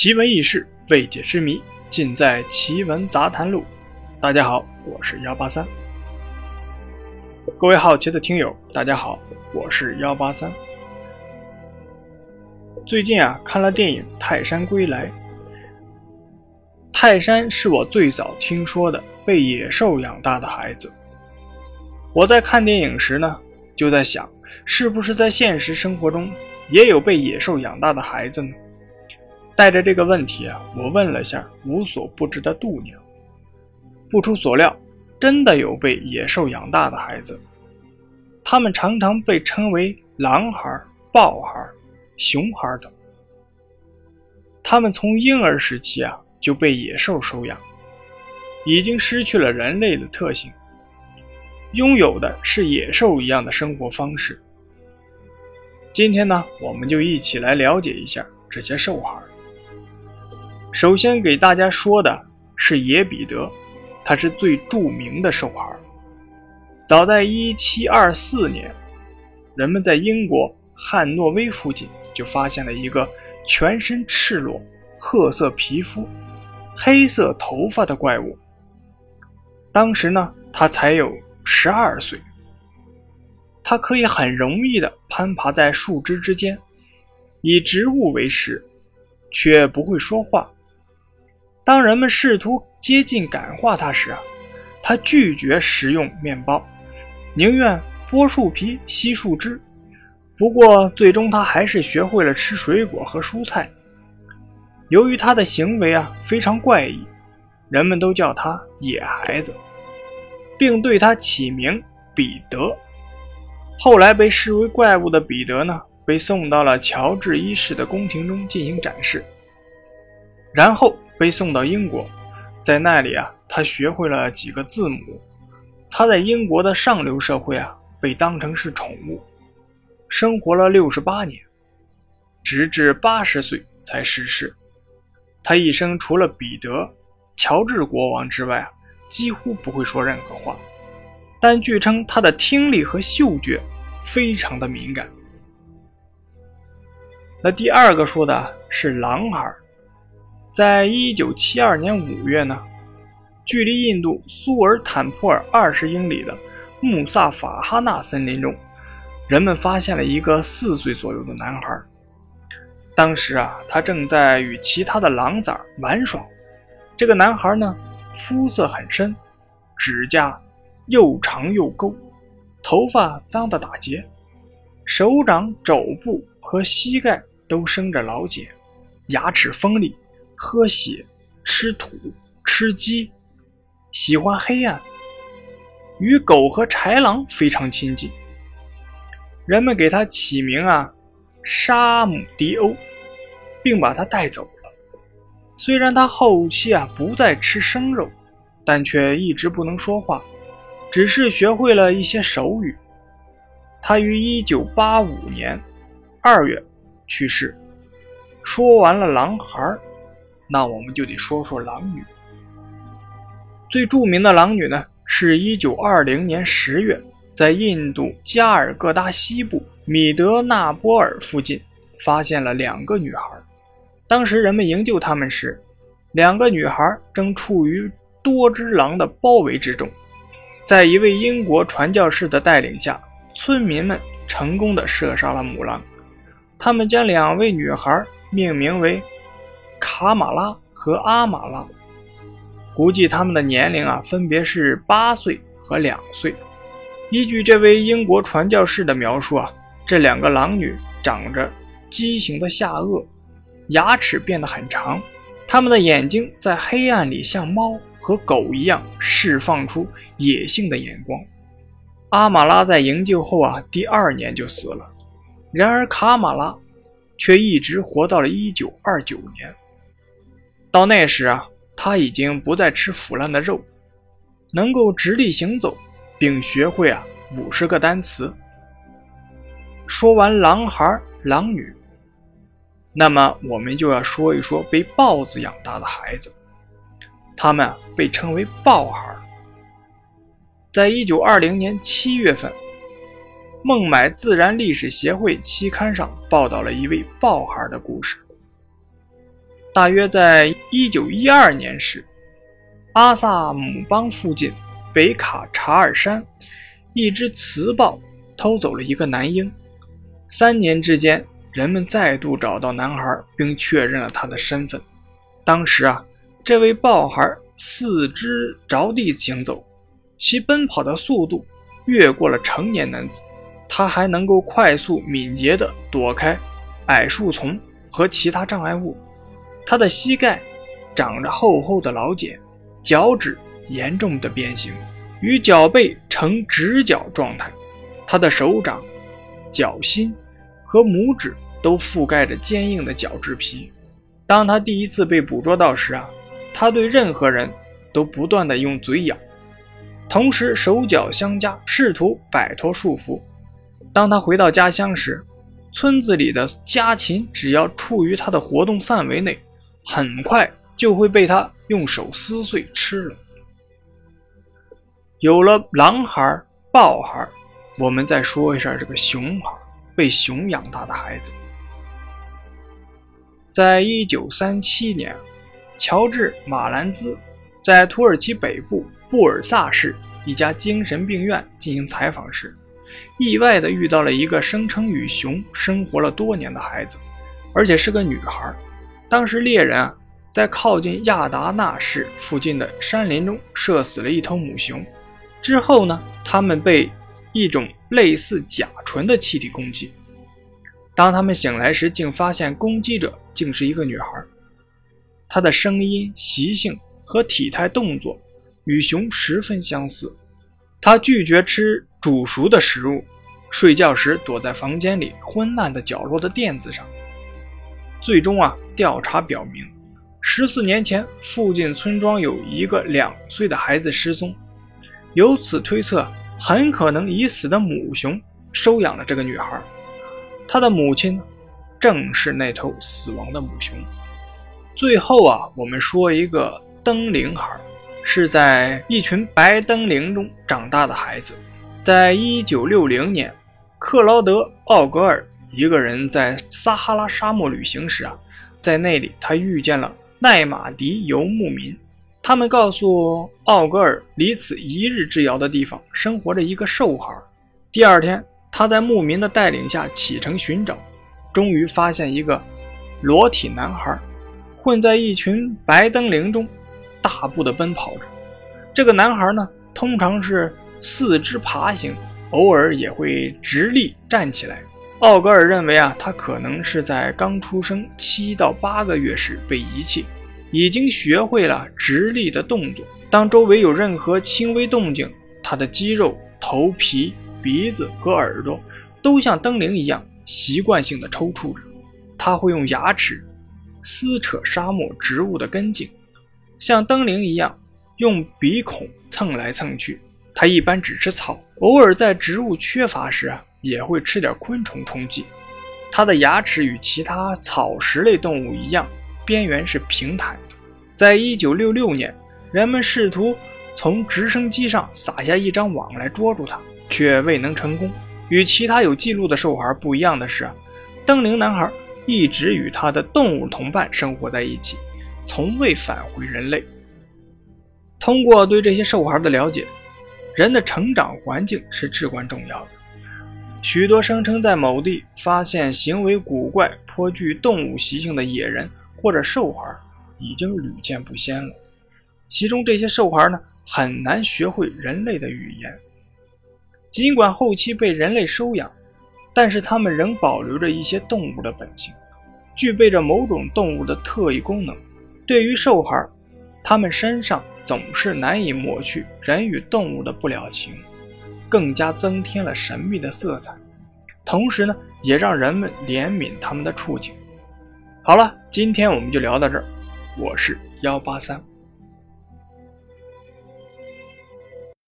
奇闻异事、未解之谜，尽在《奇闻杂谈录》。大家好，我是幺八三。各位好奇的听友，大家好，我是幺八三。最近啊，看了电影《泰山归来》。泰山是我最早听说的被野兽养大的孩子。我在看电影时呢，就在想，是不是在现实生活中也有被野兽养大的孩子呢？带着这个问题啊，我问了下无所不知的度娘。不出所料，真的有被野兽养大的孩子。他们常常被称为狼孩、豹孩、熊孩等。他们从婴儿时期啊就被野兽收养，已经失去了人类的特性，拥有的是野兽一样的生活方式。今天呢，我们就一起来了解一下这些兽孩。首先给大家说的是野彼得，他是最著名的兽孩。早在1724年，人们在英国汉诺威附近就发现了一个全身赤裸、褐色皮肤、黑色头发的怪物。当时呢，他才有十二岁。他可以很容易地攀爬在树枝之间，以植物为食，却不会说话。当人们试图接近感化他时啊，他拒绝食用面包。宁愿剥树皮、吸树枝，不过最终他还是学会了吃水果和蔬菜。由于他的行为啊非常怪异，人们都叫他“野孩子”，并对他起名彼得。后来被视为怪物的彼得呢，被送到了乔治一世的宫廷中进行展示，然后被送到英国，在那里啊，他学会了几个字母。他在英国的上流社会啊，被当成是宠物，生活了六十八年，直至八十岁才逝世。他一生除了彼得、乔治国王之外啊，几乎不会说任何话。但据称他的听力和嗅觉非常的敏感。那第二个说的是狼孩，在一九七二年五月呢。距离印度苏尔坦普尔二十英里的穆萨法哈纳森林中，人们发现了一个四岁左右的男孩。当时啊，他正在与其他的狼崽玩耍。这个男孩呢，肤色很深，指甲又长又勾，头发脏得打结，手掌、肘部和膝盖都生着老茧，牙齿锋利，喝血，吃土，吃鸡。喜欢黑暗，与狗和豺狼非常亲近。人们给他起名啊，沙姆迪欧，并把他带走了。虽然他后期啊不再吃生肉，但却一直不能说话，只是学会了一些手语。他于1985年2月去世。说完了狼孩，那我们就得说说狼女。最著名的狼女呢，是一九二零年十月，在印度加尔各答西部米德纳波尔附近发现了两个女孩。当时人们营救她们时，两个女孩正处于多只狼的包围之中。在一位英国传教士的带领下，村民们成功的射杀了母狼。他们将两位女孩命名为卡马拉和阿玛拉。估计他们的年龄啊，分别是八岁和两岁。依据这位英国传教士的描述啊，这两个狼女长着畸形的下颚，牙齿变得很长，她们的眼睛在黑暗里像猫和狗一样释放出野性的眼光。阿玛拉在营救后啊，第二年就死了。然而卡马拉却一直活到了一九二九年。到那时啊。他已经不再吃腐烂的肉，能够直立行走，并学会啊五十个单词。说完狼孩、狼女，那么我们就要说一说被豹子养大的孩子，他们啊被称为豹孩。在一九二零年七月份，《孟买自然历史协会》期刊上报道了一位豹孩的故事。大约在一九一二年时，阿萨姆邦附近北卡查尔山，一只雌豹偷走了一个男婴。三年之间，人们再度找到男孩，并确认了他的身份。当时啊，这位豹孩四肢着地行走，其奔跑的速度越过了成年男子。他还能够快速敏捷地躲开矮树丛和其他障碍物。他的膝盖长着厚厚的老茧，脚趾严重的变形，与脚背呈直角状态。他的手掌、脚心和拇指都覆盖着坚硬的角质皮。当他第一次被捕捉到时啊，他对任何人都不断的用嘴咬，同时手脚相加，试图摆脱束缚。当他回到家乡时，村子里的家禽只要处于他的活动范围内，很快就会被他用手撕碎吃了。有了狼孩、豹孩，我们再说一下这个熊孩，被熊养大的孩子。在一九三七年，乔治·马兰兹在土耳其北部布尔萨市一家精神病院进行采访时。意外地遇到了一个声称与熊生活了多年的孩子，而且是个女孩。当时猎人啊，在靠近亚达纳市附近的山林中射死了一头母熊，之后呢，他们被一种类似甲醇的气体攻击。当他们醒来时，竟发现攻击者竟是一个女孩。她的声音、习性和体态动作与熊十分相似。她拒绝吃。煮熟的食物，睡觉时躲在房间里昏暗的角落的垫子上。最终啊，调查表明，十四年前附近村庄有一个两岁的孩子失踪，由此推测，很可能已死的母熊收养了这个女孩，她的母亲正是那头死亡的母熊。最后啊，我们说一个灯灵孩，是在一群白灯灵中长大的孩子。在一九六零年，克劳德·奥格尔一个人在撒哈拉沙漠旅行时啊，在那里他遇见了奈马迪游牧民。他们告诉奥格尔，离此一日之遥的地方生活着一个瘦孩。第二天，他在牧民的带领下启程寻找，终于发现一个裸体男孩混在一群白灯灵中，大步地奔跑着。这个男孩呢，通常是。四肢爬行，偶尔也会直立站起来。奥格尔认为啊，他可能是在刚出生七到八个月时被遗弃，已经学会了直立的动作。当周围有任何轻微动静，他的肌肉、头皮、鼻子和耳朵都像灯铃一样习惯性的抽搐着。他会用牙齿撕扯沙漠植物的根茎，像灯铃一样用鼻孔蹭来蹭去。它一般只吃草，偶尔在植物缺乏时啊，也会吃点昆虫充饥。它的牙齿与其他草食类动物一样，边缘是平坦的。在一九六六年，人们试图从直升机上撒下一张网来捉住它，却未能成功。与其他有记录的兽孩不一样的是，灯灵男孩一直与他的动物同伴生活在一起，从未返回人类。通过对这些兽孩的了解。人的成长环境是至关重要的。许多声称在某地发现行为古怪、颇具动物习性的野人或者兽孩，已经屡见不鲜了。其中这些兽孩呢，很难学会人类的语言。尽管后期被人类收养，但是他们仍保留着一些动物的本性，具备着某种动物的特异功能。对于兽孩，他们身上。总是难以抹去人与动物的不了情，更加增添了神秘的色彩，同时呢，也让人们怜悯他们的处境。好了，今天我们就聊到这儿，我是幺八三。